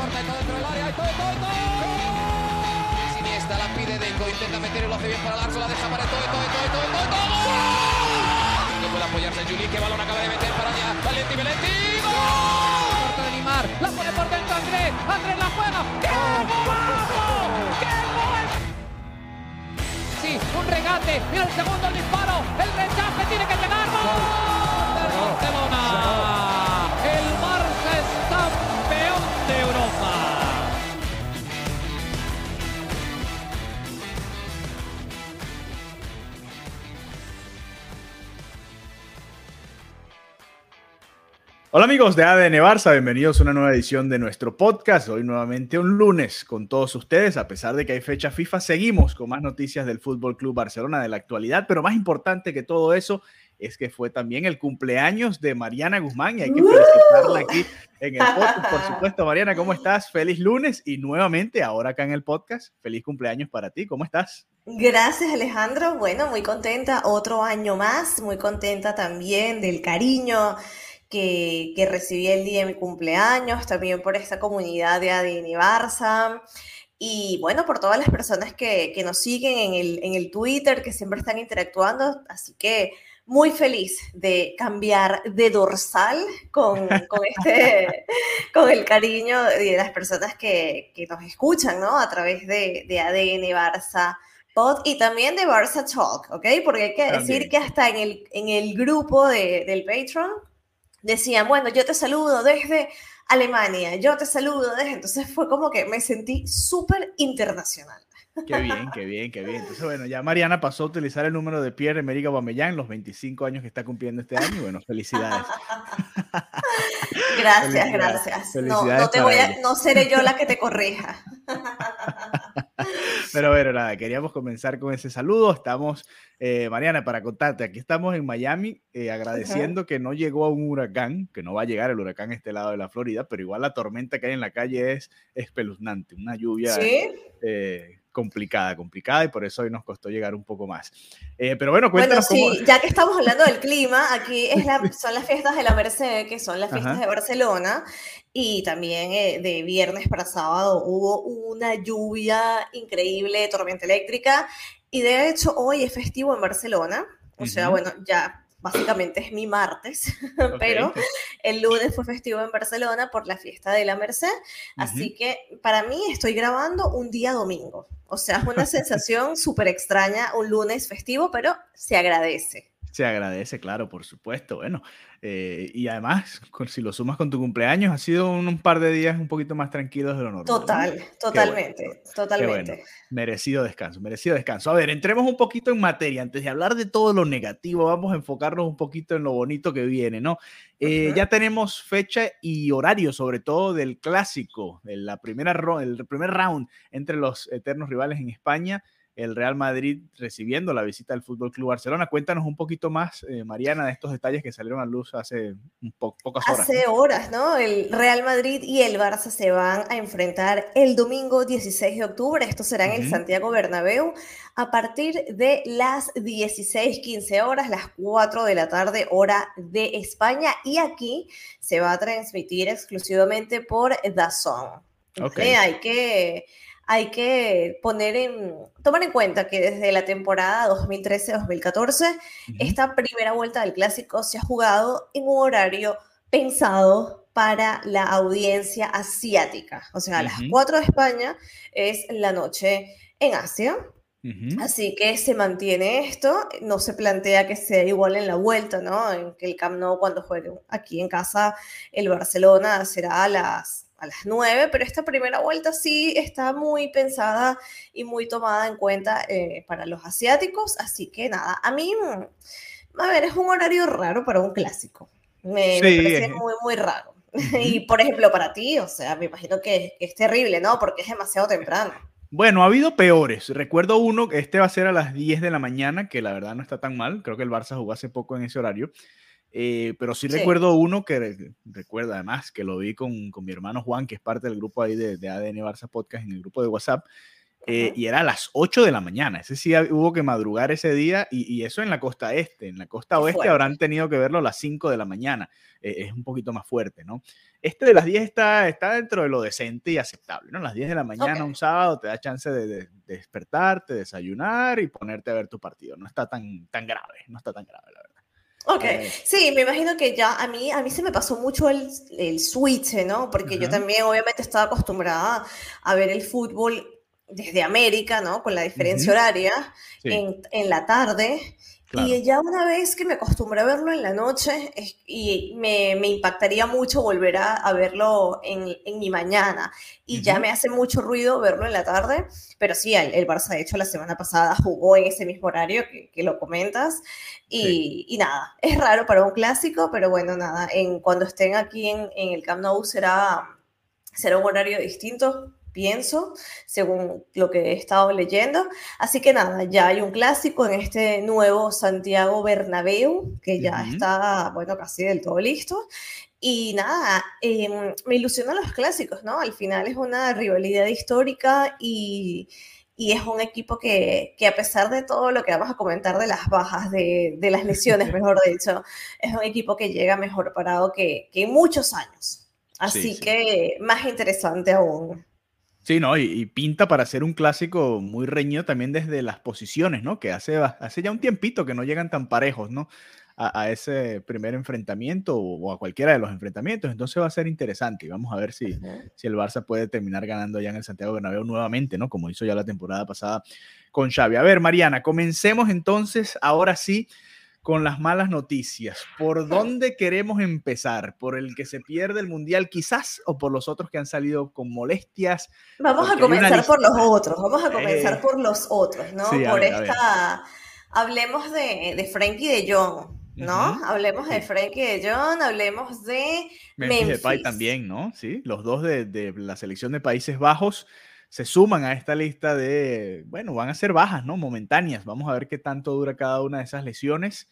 corta dentro del área. ¡Ay, todo, todo, todo! Siniestra la pide Deco, intenta meter y lo hace bien para Larso, la deja para todo, todo, todo, todo, todo. No puede apoyarse Juli, que balón acaba de meter para allá. Valenti, Valenti. ¡Gol! Corta de Neymar, la pone por dentro Andrés. Andrés la juega. ¡Qué golazo! ¡Qué gol! Sí, un regate. Mira el segundo el disparo. El rechace tiene que llegar. ¡Gol! Del Barcelona. Hola amigos de ADN Barça, bienvenidos a una nueva edición de nuestro podcast. Hoy nuevamente un lunes con todos ustedes. A pesar de que hay fecha FIFA, seguimos con más noticias del Fútbol Club Barcelona de la actualidad, pero más importante que todo eso es que fue también el cumpleaños de Mariana Guzmán y hay que felicitarla aquí en el podcast. Por supuesto, Mariana, ¿cómo estás? Feliz lunes y nuevamente ahora acá en el podcast, feliz cumpleaños para ti. ¿Cómo estás? Gracias Alejandro, bueno, muy contenta, otro año más, muy contenta también del cariño que, que recibí el día de mi cumpleaños, también por esta comunidad de ADN Barça y bueno, por todas las personas que, que nos siguen en el, en el Twitter, que siempre están interactuando, así que muy feliz de cambiar de dorsal con, con, este, con el cariño de las personas que, que nos escuchan, ¿no? A través de, de ADN Barça Pod y también de Barça Talk, ¿ok? Porque hay que También. decir que hasta en el, en el grupo de, del Patreon decían, bueno, yo te saludo desde Alemania, yo te saludo desde... Entonces fue como que me sentí súper internacional. Qué bien, qué bien, qué bien. Entonces, bueno, ya Mariana pasó a utilizar el número de Pierre-Emerick Aubameyang, los 25 años que está cumpliendo este año. y Bueno, felicidades. Gracias, Felicidades, gracias. No, felicidades no, te voy a, no seré yo la que te corrija. Pero bueno, nada, queríamos comenzar con ese saludo. Estamos, eh, Mariana, para contarte, aquí estamos en Miami eh, agradeciendo que no llegó a un huracán, que no va a llegar el huracán a este lado de la Florida, pero igual la tormenta que hay en la calle es espeluznante, una lluvia ¿Sí? eh, complicada, complicada, y por eso hoy nos costó llegar un poco más. Eh, pero bueno, Bueno, cuéntanos cómo... sí, ya que estamos hablando del clima, aquí es la- son las fiestas de la Merced, que son las fiestas Ajá. de Barcelona, y también eh, de viernes para sábado hubo una lluvia increíble, tormenta eléctrica, y de hecho hoy es festivo en Barcelona, o sea, bueno, ya básicamente es mi martes, pero el lunes fue festivo en Barcelona por la fiesta de la Merced, así que para mí estoy grabando un día domingo. O sea, es una sensación súper extraña, un lunes festivo, pero se agradece. Se agradece, claro, por supuesto. Bueno, eh, y además, con- si lo sumas con tu cumpleaños, ha sido un, un par de días un poquito más tranquilos de lo normal. ¿no? Total, totalmente, totalmente. bueno. Merecido descanso, merecido descanso. A ver, entremos un poquito en materia. Antes de hablar de todo lo negativo, vamos a enfocarnos un poquito en lo bonito que viene, ¿no? Eh. Ya tenemos fecha y horario, sobre todo del clásico, de la primera el primer round entre los eternos rivales en España. El Real Madrid recibiendo la visita del Fútbol Club Barcelona. Cuéntanos un poquito más, eh, Mariana, de estos detalles que salieron a luz hace un po- pocas horas. Hace horas, ¿no? El Real Madrid y el Barça se van a enfrentar el domingo 16 de octubre. Esto será en el Ujú. Santiago Bernabéu a partir de las 16:15 horas, las 4 de la tarde, hora de España. Y aquí se va a transmitir exclusivamente por DAZN. Ok. ¿ok? Hay que, hay que poner en, tomar en cuenta que desde la temporada 2013-2014 Ujú. esta primera vuelta del clásico se ha jugado en un horario pensado para la audiencia asiática. O sea, a las Ujú. 4 de España es la noche en Asia. Así que se mantiene esto, no se plantea que sea igual en la vuelta, ¿no? En que el Camp Nou cuando juegue aquí en casa el Barcelona será a las, a las 9, pero esta primera vuelta sí está muy pensada y muy tomada en cuenta eh, para los asiáticos, así que nada, a mí, mm, a ver, es un horario raro para un clásico, me, parece es- muy, muy raro. Y por ejemplo, para ti, o sea, me imagino que, que es terrible, ¿no? Porque es demasiado temprano. Bueno, ha habido peores. Recuerdo uno que este va a ser a las 10 de la mañana, que la verdad no está tan mal. Creo que el Barça jugó hace poco en ese horario. Eh, pero sí, Sí. recuerdo uno que re- recuerdo además que lo vi con, con mi hermano Juan, que es parte del grupo ahí de, de ADN Barça Podcast en el grupo de WhatsApp. eh, y era a las 8 de la mañana. Ese sí hubo que madrugar ese día y, eso en la costa este. En la costa oeste habrán tenido que verlo a las 5 de la mañana. Eh, es un poquito más fuerte, ¿no? Este de las 10 está, está dentro de lo decente y aceptable, ¿no? A las 10 de la mañana un sábado te da chance de, despertarte, desayunar y ponerte a ver tu partido. No está tan, tan grave, no está tan grave, la verdad. Ok, sí, me imagino que ya a mí, a mí se me pasó mucho el, el switch, ¿no? Porque yo también obviamente estaba acostumbrada a ver el fútbol desde América, ¿no? Con la diferencia horaria, en, en, la tarde. Y ya una vez que me acostumbré a verlo en la noche, y me, me impactaría mucho volver a, a verlo en, en, mi mañana. Y ya me hace mucho ruido verlo en la tarde. Pero sí, el, el, Barça, de hecho, la semana pasada jugó en ese mismo horario que, que lo comentas. Y, y, nada, es raro para un clásico, pero bueno, nada, en, cuando estén aquí en, en el Camp Nou será, será un horario distinto pienso, según lo que he estado leyendo. Así que nada, ya hay un clásico en este nuevo Santiago Bernabéu, que ya está, bueno, casi del todo listo. Y nada, em, me ilusionan los clásicos, ¿no? Al final es una rivalidad histórica y, y es un equipo que, que, a pesar de todo lo que vamos a comentar de las bajas, de, de las lesiones, mejor dicho, es un equipo que llega mejor parado que, que muchos años. Así que más interesante aún. Sí, ¿no? Y, pinta para ser un clásico muy reñido también desde las posiciones, ¿no? Que hace, hace ya un tiempito que no llegan tan parejos, ¿no? A, ese primer enfrentamiento o, a cualquiera de los enfrentamientos. Entonces va a ser interesante y vamos a ver si, si el Barça puede terminar ganando ya en el Santiago Bernabéu nuevamente, ¿no? Como hizo ya la temporada pasada con Xavi. A ver, Mariana, comencemos entonces, ahora sí, con las malas noticias. ¿Por dónde queremos empezar? ¿Por el que se pierde el mundial quizás o por los otros que han salido con molestias? Vamos a comenzar por los otros, vamos a comenzar eh, por los otros, ¿no? por esta, hablemos de, de Frankie de Jong. ¿no? Hablemos de Frankie de Jong, hablemos de Memphis, Memphis. también, ¿no? Sí, los dos de, de, la selección de Países Bajos se suman a esta lista de, bueno, van a ser bajas, ¿no? Momentáneas. Vamos a ver qué tanto dura cada una de esas lesiones.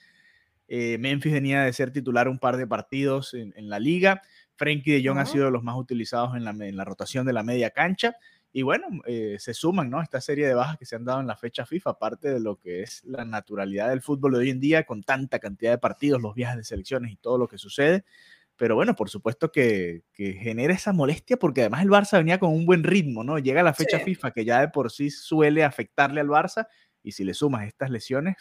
Eh, Memphis venía de ser titular un par de partidos en, la liga. Frankie de Jong ha sido de los más utilizados en la, rotación de la media cancha. Y bueno, eh, se suman, ¿no? Esta serie de bajas que se han dado en la fecha FIFA, aparte de lo que es la naturalidad del fútbol de hoy en día, con tanta cantidad de partidos, los viajes de selecciones y todo lo que sucede. Pero bueno, por supuesto que, genera esa molestia porque además el Barça venía con un buen ritmo, ¿no? Llega la fecha FIFA que ya de por sí suele afectarle al Barça y si le sumas estas lesiones,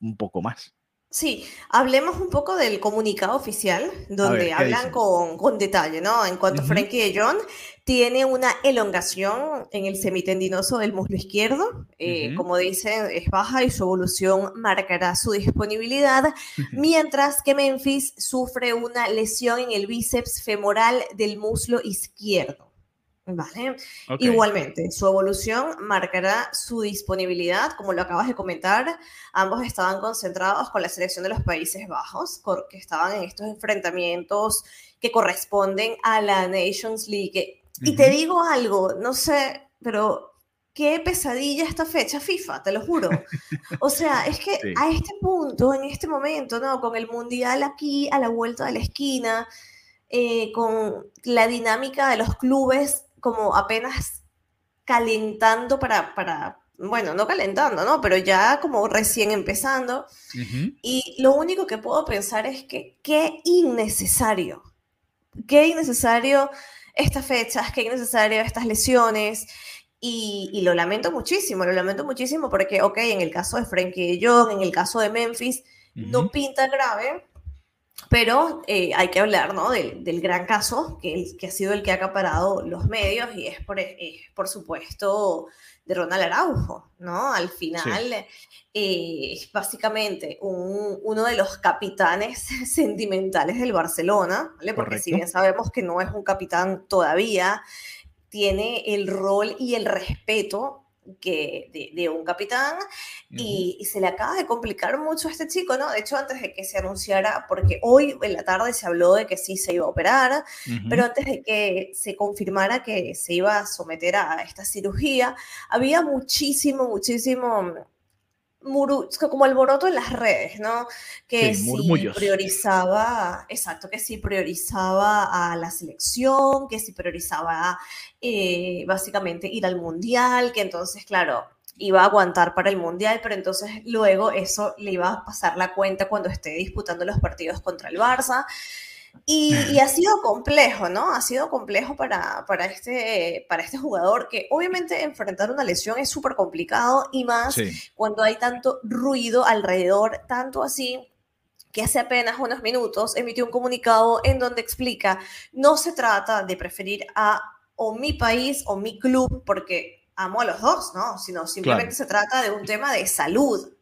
un poco más. Sí, hablemos un poco del comunicado oficial, donde hablan con, con, detalle, ¿no? En cuanto a Frankie de Jong, tiene una elongación en el semitendinoso del muslo izquierdo, eh, como dicen, es baja y su evolución marcará su disponibilidad, mientras que Memphis sufre una lesión en el bíceps femoral del muslo izquierdo. Vale. Igualmente, su evolución marcará su disponibilidad, como lo acabas de comentar. Ambos estaban concentrados con la selección de los Países Bajos, que estaban en estos enfrentamientos que corresponden a la Nations League. Y te digo algo, no sé, pero qué pesadilla esta fecha FIFA, te lo juro. O sea, es que a este punto, en este momento, ¿no? Con el Mundial aquí a la vuelta de la esquina, eh, con la dinámica de los clubes como apenas calentando para, para, bueno, no calentando, ¿no? Pero ya como recién empezando. Y lo único que puedo pensar es que qué innecesario, qué innecesario estas fechas, qué innecesario estas lesiones. Y, lo lamento muchísimo, lo lamento muchísimo porque, ok, en el caso de Frankie de Jong, en el caso de Memphis, no pinta grave, pero eh, hay que hablar ¿no? del, del gran caso, que, que, ha sido el que ha acaparado los medios, y es por, por supuesto de Ronald Araujo, ¿no? Al final eh, es básicamente un, uno de los capitanes sentimentales del Barcelona, ¿vale? Porque si bien sabemos que no es un capitán todavía, tiene el rol y el respeto que de, un capitán y, se le acaba de complicar mucho a este chico, ¿no? De hecho, antes de que se anunciara, porque hoy en la tarde se habló de que sí se iba a operar, pero antes de que se confirmara que se iba a someter a esta cirugía, había muchísimo, muchísimo como alboroto en las redes, ¿no? Que si priorizaba, exacto, que si priorizaba a la selección, que si priorizaba eh, básicamente ir al mundial, que entonces, claro, iba a aguantar para el mundial, pero entonces luego eso le iba a pasar la cuenta cuando esté disputando los partidos contra el Barça. Y, ha sido complejo, ¿no? Ha sido complejo para, para, este, para este jugador que obviamente enfrentar una lesión es súper complicado y más cuando hay tanto ruido alrededor, tanto así que hace apenas unos minutos emitió un comunicado en donde explica, no se trata de preferir a o mi país o mi club, porque amo a los dos, ¿no? Sino simplemente se trata de un tema de salud.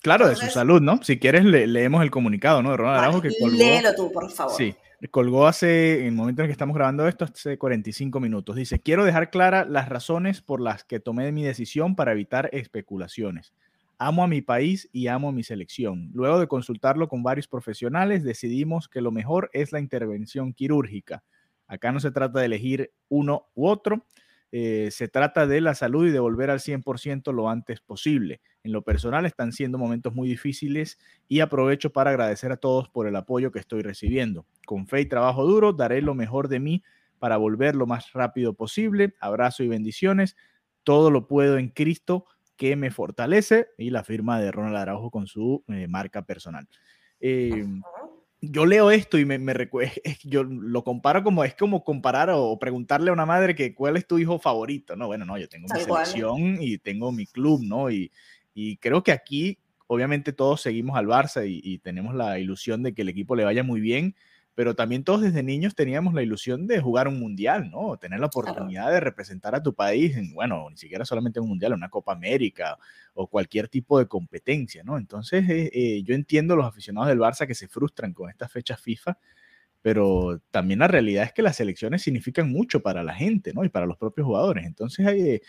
Claro, de su salud, ¿no? Si quieres, leemos el comunicado, ¿no? De Ronald Araujo que colgó. Léelo tú, por favor. Sí, colgó hace, en el momento en el que estamos grabando esto, hace 45 minutos. Dice: Quiero dejar claras las razones por las que tomé mi decisión para evitar especulaciones. Amo a mi país y amo a mi selección. Luego de consultarlo con varios profesionales, decidimos que lo mejor es la intervención quirúrgica. Acá no se trata de elegir uno u otro, eh, se trata de la salud y de volver al 100% lo antes posible. En lo personal están siendo momentos muy difíciles y aprovecho para agradecer a todos por el apoyo que estoy recibiendo. Con fe y trabajo duro daré lo mejor de mí para volver lo más rápido posible. Abrazo y bendiciones. Todo lo puedo en Cristo que me fortalece y la firma de Ronald Araujo con su eh, marca personal. Eh, yo leo esto y me, me yo lo comparo como, es como comparar o preguntarle a una madre que cuál es tu hijo favorito, ¿no? Bueno, no, yo tengo mi selección y tengo mi club, ¿no? Y, y, creo que aquí, obviamente todos seguimos al Barça y, y tenemos la ilusión de que el equipo le vaya muy bien, pero también todos desde niños teníamos la ilusión de jugar un mundial, ¿no? Tener la oportunidad de representar a tu país en, bueno, ni siquiera solamente un mundial, una Copa América o cualquier tipo de competencia, ¿no? Entonces, eh, eh, yo entiendo los aficionados del Barça que se frustran con estas fechas FIFA, pero también la realidad es que las selecciones significan mucho para la gente, ¿no? Y para los propios jugadores. Entonces eh,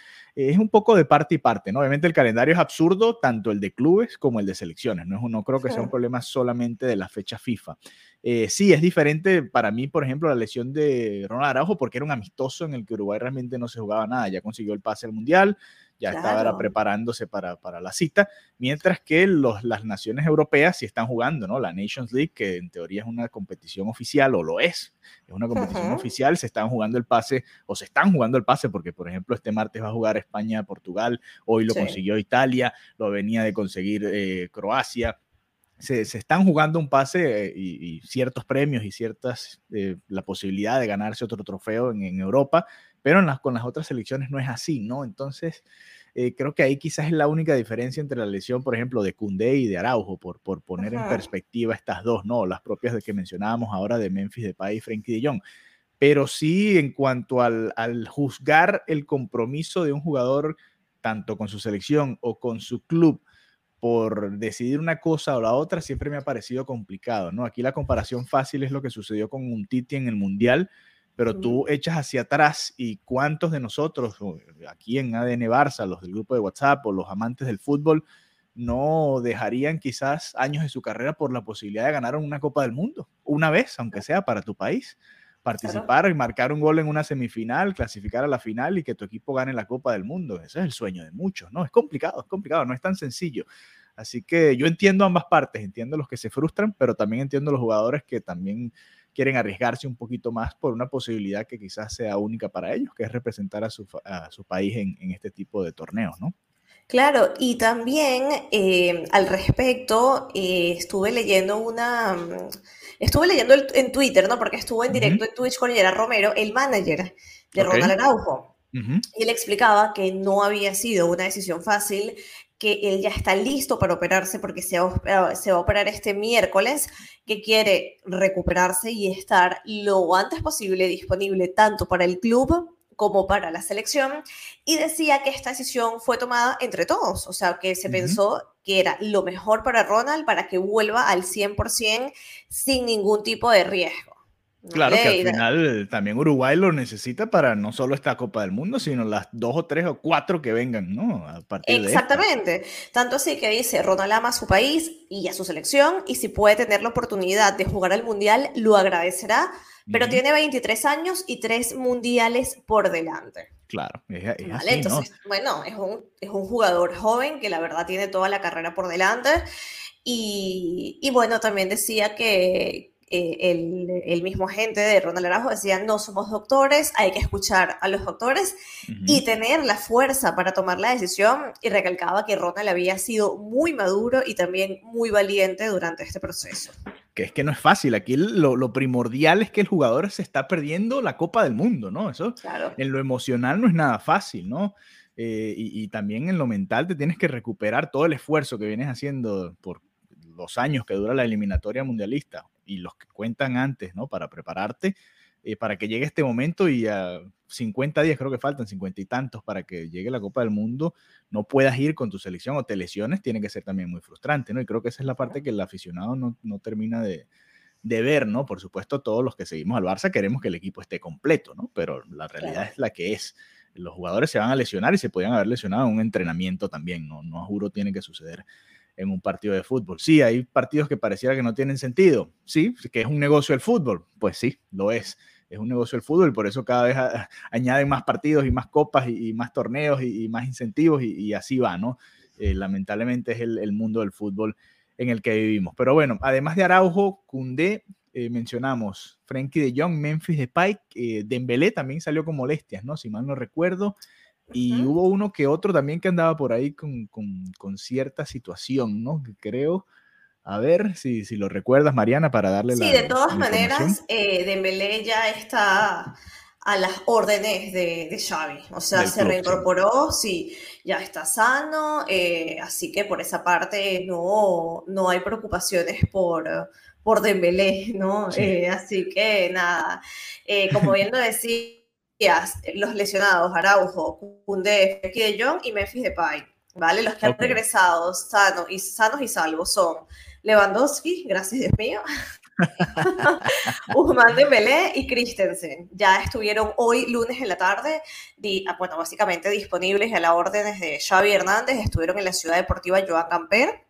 es un poco de parte y parte, ¿no? Obviamente el calendario es absurdo, tanto el de clubes como el de selecciones, no, no creo que sea un problema solamente de la fecha FIFA. Eh, sí, es diferente para mí, por ejemplo, la lesión de Ronald Araujo, porque era un amistoso en el que Uruguay realmente no se jugaba nada, ya consiguió el pase al Mundial, ya estaba preparándose para, para, la cita, mientras que los, las naciones europeas sí están jugando, ¿no? La Nations League, que en teoría es una competición oficial, o lo es, es una competición oficial, se están jugando el pase, o se están jugando el pase, porque por ejemplo este martes va a jugar España-Portugal, hoy lo consiguió Italia, lo venía de conseguir eh, Croacia. Se, se, están jugando un pase eh, y, ciertos premios y ciertas, eh, la posibilidad de ganarse otro trofeo en, en Europa, pero las, con las otras selecciones no es así, ¿no? Entonces, eh, creo que ahí quizás es la única diferencia entre la lesión, por ejemplo, de Cundé y de Araujo, por, por poner en perspectiva estas dos, ¿no? Las propias de que mencionábamos ahora de Memphis Depay y Frenkie de Jong. Pero sí, en cuanto al, al juzgar el compromiso de un jugador, tanto con su selección o con su club, por decidir una cosa o la otra, siempre me ha parecido complicado, ¿no? Aquí la comparación fácil es lo que sucedió con un Titi en el Mundial, pero tú echas hacia atrás y cuántos de nosotros, aquí en ADN Barça, los del grupo de WhatsApp o los amantes del fútbol, no dejarían quizás años de su carrera por la posibilidad de ganar una Copa del Mundo, una vez, aunque sea para tu país. Participar y marcar un gol en una semifinal, clasificar a la final y que tu equipo gane la Copa del Mundo. Ese es el sueño de muchos, ¿no? Es complicado, es complicado, no es tan sencillo. Así que yo entiendo ambas partes, entiendo los que se frustran, pero también entiendo los jugadores que también quieren arriesgarse un poquito más por una posibilidad que quizás sea única para ellos, que es representar a su, a su país en, en, este tipo de torneos, ¿no? Claro, y también eh, al respecto eh, estuve leyendo una, estuve leyendo en Twitter, ¿no? Porque estuvo en directo en Twitch con Gerard Romero, el manager de Ronald Araujo. Y él explicaba que no había sido una decisión fácil, que él ya está listo para operarse porque se va, eh, se va a operar este miércoles, que quiere recuperarse y estar lo antes posible disponible tanto para el club como para la selección, y decía que esta decisión fue tomada entre todos, o sea, que se pensó que era lo mejor para Ronald para que vuelva al 100% sin ningún tipo de riesgo. Claro que al final también Uruguay lo necesita para no solo esta Copa del Mundo, sino las dos o tres o cuatro que vengan, ¿no? A partir Exactamente. Tanto así que dice, Ronald ama a su país y a su selección, y si puede tener la oportunidad de jugar al Mundial, lo agradecerá, pero tiene 23 años y tres mundiales por delante. Claro, es, es ¿vale? Entonces, bueno, es un, es un jugador joven que la verdad tiene toda la carrera por delante. Y, y bueno, también decía que, eh, el, el, mismo agente de Ronald Araujo decía, no somos doctores, hay que escuchar a los doctores y tener la fuerza para tomar la decisión. Y recalcaba que Ronald había sido muy maduro y también muy valiente durante este proceso. Que es que no es fácil, aquí lo, lo primordial es que el jugador se está perdiendo la Copa del Mundo, ¿no? Eso claro. en lo emocional no es nada fácil, ¿no? Eh, y, y, también en lo mental te tienes que recuperar todo el esfuerzo que vienes haciendo por los años que dura la eliminatoria mundialista y los que cuentan antes, ¿no? Para prepararte, eh, para que llegue este momento y a 50 días, creo que faltan 50 y tantos para que llegue la Copa del Mundo, no puedas ir con tu selección o te lesiones, tiene que ser también muy frustrante, ¿no? Y creo que esa es la parte que el aficionado no, no termina de, de ver, ¿no? Por supuesto, todos los que seguimos al Barça queremos que el equipo esté completo, ¿no? Pero la realidad claro. es la que es. Los jugadores se van a lesionar y se podían haber lesionado en un entrenamiento también, ¿no? No juro tiene que suceder en un partido de fútbol. Sí, hay partidos que pareciera que no tienen sentido. Sí, que es un negocio el fútbol. Pues sí, lo es. Es un negocio el fútbol, por eso cada vez añaden más partidos y más copas y, más torneos y, más incentivos y, así va, ¿no? Eh, lamentablemente es el, mundo del fútbol en el que vivimos. Pero bueno, además de Araujo, Cundé, eh, mencionamos Frankie de Jong, Memphis de Pike, eh, Dembélé también salió con molestias, ¿no? Si mal no recuerdo. Y uh -huh. hubo uno que otro también que andaba por ahí con, con, con cierta situación, ¿no? Que creo, a ver si, si, lo recuerdas, Mariana, para darle sí, la. Sí, de todas maneras, eh, Dembélé ya está a las órdenes de, de Xavi. O sea, Del se club, reincorporó, sí. sí. ya está sano. Eh, así que por esa parte no, no hay preocupaciones por, por Dembélé, ¿no? Sí. Eh, así que nada, eh, como bien lo decía los lesionados, Araujo, Koundé, Fekir de Jong y Memphis Depay, ¿vale? Los que okay. han regresado sanos y, sanos y salvos son Lewandowski, gracias Dios mío, Usman Dembélé y Christensen. Ya estuvieron hoy lunes en la tarde, di, ah, bueno, básicamente disponibles a las órdenes de Xavi Hernández, estuvieron en la ciudad deportiva Joan Camper,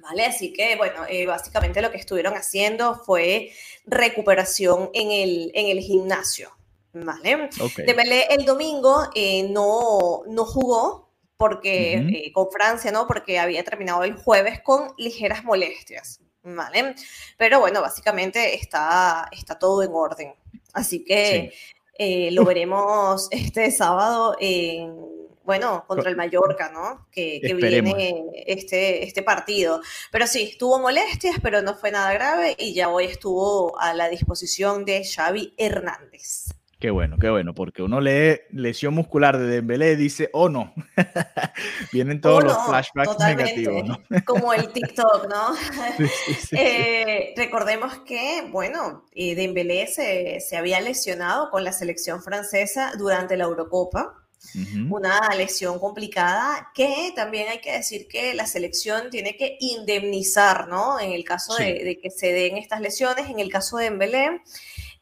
¿Vale? Así que, bueno, eh, básicamente lo que estuvieron haciendo fue recuperación en el, en el gimnasio, ¿vale? Okay. Dembélé el domingo eh, no, no jugó porque, uh -huh. eh, con Francia, ¿no? Porque había terminado el jueves con ligeras molestias, ¿vale? Pero bueno, básicamente está, está todo en orden. Así que sí. Eh, lo veremos este sábado en bueno, contra el Mallorca, ¿no? Que, que viene este, este partido. Pero sí, tuvo molestias, pero no fue nada grave y ya hoy estuvo a la disposición de Xavi Hernández. Qué bueno, qué bueno, porque uno lee lesión muscular de Dembélé y dice, oh no, vienen todos oh, no, los flashbacks totalmente. negativos, ¿no? Como el TikTok, ¿no? Sí, sí, sí, eh, recordemos que, bueno, eh, Dembélé se, se había lesionado con la selección francesa durante la Eurocopa, Uh -huh. Una lesión complicada que también hay que decir que la selección tiene que indemnizar, ¿no? En el caso de, de, que se den estas lesiones, en el caso de Embelé,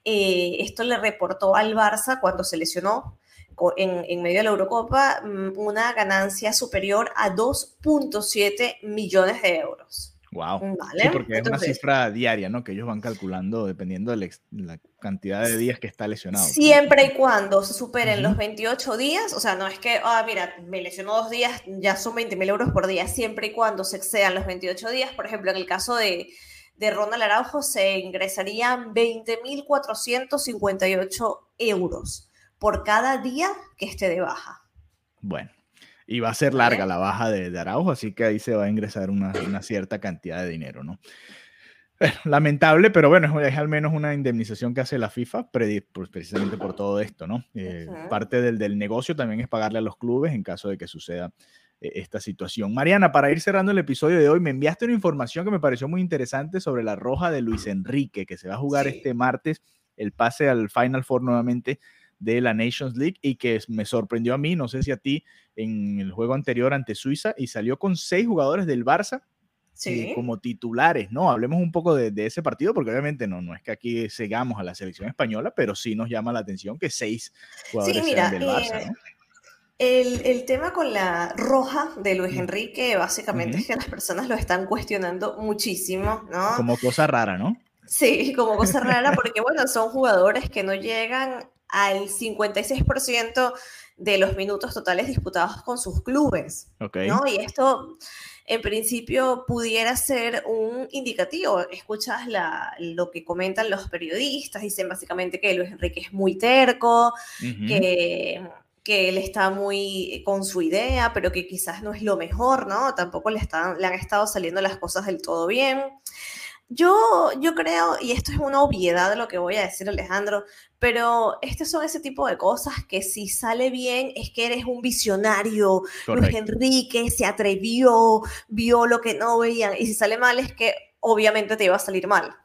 eh, esto le reportó al Barça cuando se lesionó en, en, medio de la Eurocopa mm, una ganancia superior a 2.7 millones de euros. Wow. ¿Vale? Sí, porque Entonces, es una cifra diaria, ¿no? Que ellos van calculando dependiendo de la cantidad de días que está lesionado. Siempre y cuando se superen uh -huh. los 28 días, o sea, no es que, ah, mira, me lesionó dos días, ya son 20 mil euros por día, siempre y cuando se excedan los 28 días, por ejemplo, en el caso de, de Ronald Araujo se ingresarían 20.458 euros por cada día que esté de baja. Bueno, y va a ser larga la baja de, de, Araujo, así que ahí se va a ingresar una, una cierta cantidad de dinero, ¿no? Bueno, lamentable, pero bueno, es, al menos una indemnización que hace la FIFA pues, precisamente por todo esto, ¿no? Eh. Parte del, del, negocio también es pagarle a los clubes en caso de que suceda esta situación. Mariana, para ir cerrando el episodio de hoy, me enviaste una información que me pareció muy interesante sobre la roja de Luis Enrique, que se va a jugar sí. este martes el pase al Final Four nuevamente de la Nations League y que me sorprendió a mí, no sé si a ti, en el juego anterior ante Suiza y salió con seis jugadores del Barça sí. eh, como titulares, ¿no? Hablemos un poco de, de, ese partido porque obviamente no, no es que aquí cegamos a la selección española, pero sí nos llama la atención que seis jugadores sí, mira, sean del Barça, eh, ¿no? El, el, tema con la roja de Luis Enrique básicamente uh -huh. es que las personas lo están cuestionando muchísimo, ¿no? Como cosa rara, ¿no? Sí, como cosa rara, porque bueno, son jugadores que no llegan al 56% de los minutos totales disputados con sus clubes. ¿no? Y esto, en principio, pudiera ser un indicativo. Escuchas lo que comentan los periodistas, dicen básicamente que Luis Enrique es muy terco, que que él está muy con su idea, pero que quizás no es lo mejor, ¿no? Tampoco le, están, le han estado saliendo las cosas del todo bien. Yo, yo creo, y esto es una obviedad de lo que voy a decir, Alejandro, pero estos son ese tipo de cosas que si sale bien es que eres un visionario. Luis Enrique se atrevió, vio lo que no veían, y si sale mal es que obviamente te iba a salir mal.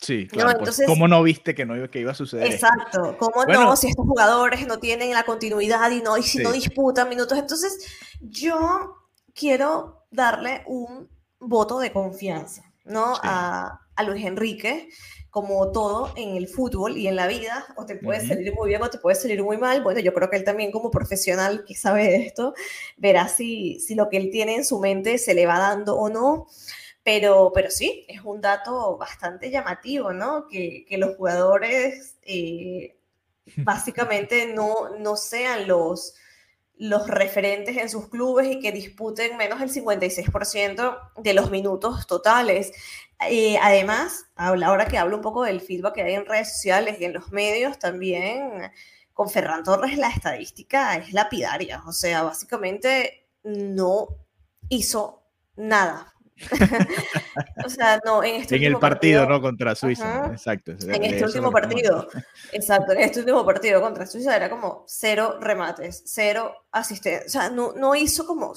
Sí, claro. Pues, entonces, ¿Cómo no viste que no iba, que iba a suceder? Exacto. ¿Cómo no? Si estos jugadores no tienen la continuidad y no y si no disputan minutos. Entonces, yo quiero darle un voto de confianza. ¿no? A, Luis Enrique, como todo en el fútbol y en la vida, o te puede salir muy bien o te puede salir muy mal. Bueno, yo creo que él también como profesional que sabe esto, verá si, si lo que él tiene en su mente se le va dando o no. Pero, pero sí, es un dato bastante llamativo, ¿no? Que, que los jugadores eh, básicamente no, no sean los, los referentes en sus clubes y que disputen menos del 56% de los minutos totales. Eh, además, ahora que hablo un poco del feedback que hay en redes sociales y en los medios, también con Ferran Torres la estadística es lapidaria. O sea, básicamente no hizo nada o sea, no, en este En el partido, ¿no? Contra Suiza. Exacto. En este último partido. Exacto, en este último partido contra Suiza era como cero remates, cero asistencia. O sea, no, no hizo como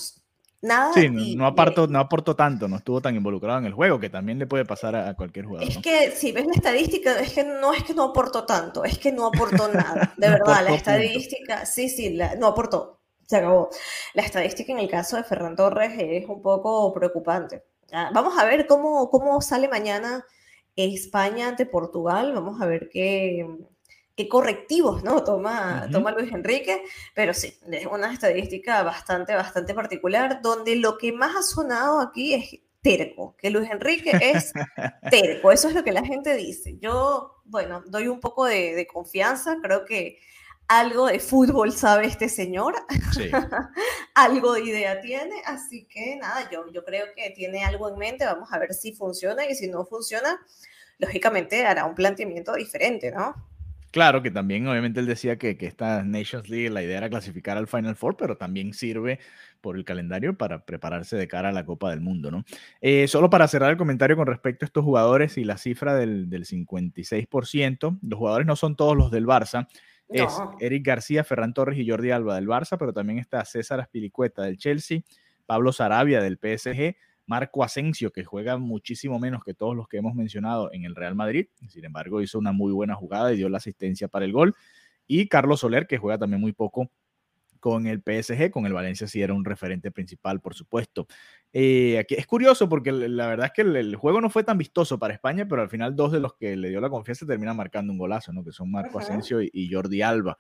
nada. Sí, no, aportó, no aportó tanto, no estuvo tan involucrado en el juego, que también le puede pasar a, cualquier jugador. Es que si ves la estadística, es que no es que no aportó tanto, es que no aportó nada. De verdad, la estadística, sí, sí, no aportó. Se acabó. La estadística en el caso de Ferran Torres es un poco preocupante. Vamos a ver cómo, cómo sale mañana España ante Portugal. Vamos a ver qué, qué correctivos ¿no? toma, toma Luis Enrique. Pero sí, es una estadística bastante, bastante particular, donde lo que más ha sonado aquí es terco, que Luis Enrique es terco. Eso es lo que la gente dice. Yo, bueno, doy un poco de, de confianza. Creo que algo de fútbol sabe este señor, algo de idea tiene, así que nada, yo, yo creo que tiene algo en mente, vamos a ver si funciona y si no funciona, lógicamente hará un planteamiento diferente, ¿no? Claro, que también obviamente él decía que, que esta Nations League, la idea era clasificar al Final Four, pero también sirve por el calendario para prepararse de cara a la Copa del Mundo, ¿no? Eh, solo para cerrar el comentario con respecto a estos jugadores y la cifra del, del 56%, los jugadores no son todos los del Barça, es Eric García, Ferran Torres y Jordi Alba del Barça, pero también está César Aspilicueta del Chelsea, Pablo Sarabia del PSG, Marco Asensio, que juega muchísimo menos que todos los que hemos mencionado en el Real Madrid, sin embargo hizo una muy buena jugada y dio la asistencia para el gol, y Carlos Soler, que juega también muy poco con el PSG, con el Valencia sí era un referente principal, por supuesto. Eh, aquí es curioso porque la verdad es que el, juego no fue tan vistoso para España, pero al final dos de los que le dio la confianza terminan marcando un golazo, ¿no? Que son Marco Asensio y, Jordi Alba.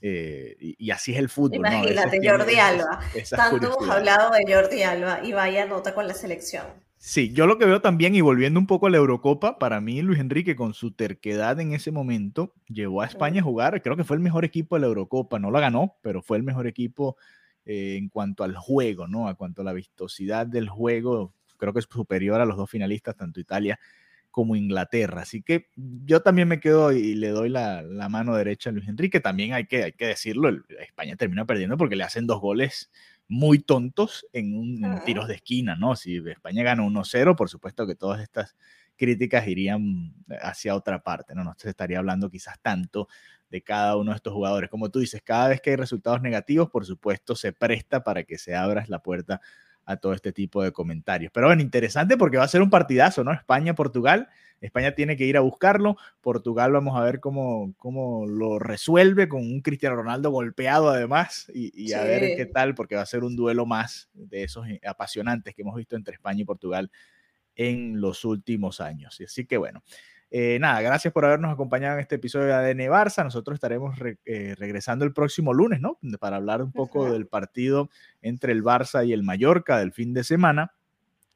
Eh, y, así es el fútbol. Imagínate, Jordi Alba. Tanto hemos hablado de Jordi Alba y vaya nota con la selección. Sí, yo lo que veo también, y volviendo un poco a la Eurocopa, para mí Luis Enrique con su terquedad en ese momento llevó a España a jugar, creo que fue el mejor equipo de la Eurocopa, no la ganó, pero fue el mejor equipo eh, en cuanto al juego, ¿no? A cuanto a la vistosidad del juego, creo que es superior a los dos finalistas, tanto Italia como Inglaterra. Así que yo también me quedo y le doy la, mano derecha a Luis Enrique. También hay que, hay que decirlo, España termina perdiendo porque le hacen dos goles muy tontos en un tiros de esquina, ¿no? Si España gana 1-0, por supuesto que todas estas críticas irían hacia otra parte, ¿no? No se estaría hablando quizás tanto de cada uno de estos jugadores. Como tú dices, cada vez que hay resultados negativos, por supuesto, se presta para que se abra la puerta a todo este tipo de comentarios. Pero bueno, interesante porque va a ser un partidazo, ¿no? España-Portugal España tiene que ir a buscarlo. Portugal vamos a ver cómo, cómo lo resuelve con un Cristiano Ronaldo golpeado además y, a ver qué tal, porque va a ser un duelo más de esos eh, apasionantes que hemos visto entre España y Portugal en los últimos años. Así que bueno. Eh, nada, gracias por habernos acompañado en este episodio de ADN Barça. Nosotros estaremos eh, regresando el próximo lunes, ¿no? Para hablar un poco del partido entre el Barça y el Mallorca del fin de semana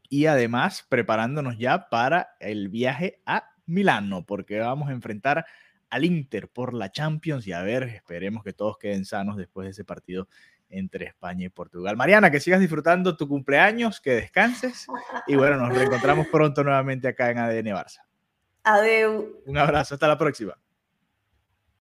y además preparándonos ya para el viaje a Milano, porque vamos a enfrentar al Inter por la Champions y a ver, esperemos que todos queden sanos después de ese partido entre España y Portugal. Mariana, que sigas disfrutando tu cumpleaños, que descanses y bueno, nos reencontramos pronto nuevamente acá en ADN Barça. Adeu. Un abrazo, hasta la próxima.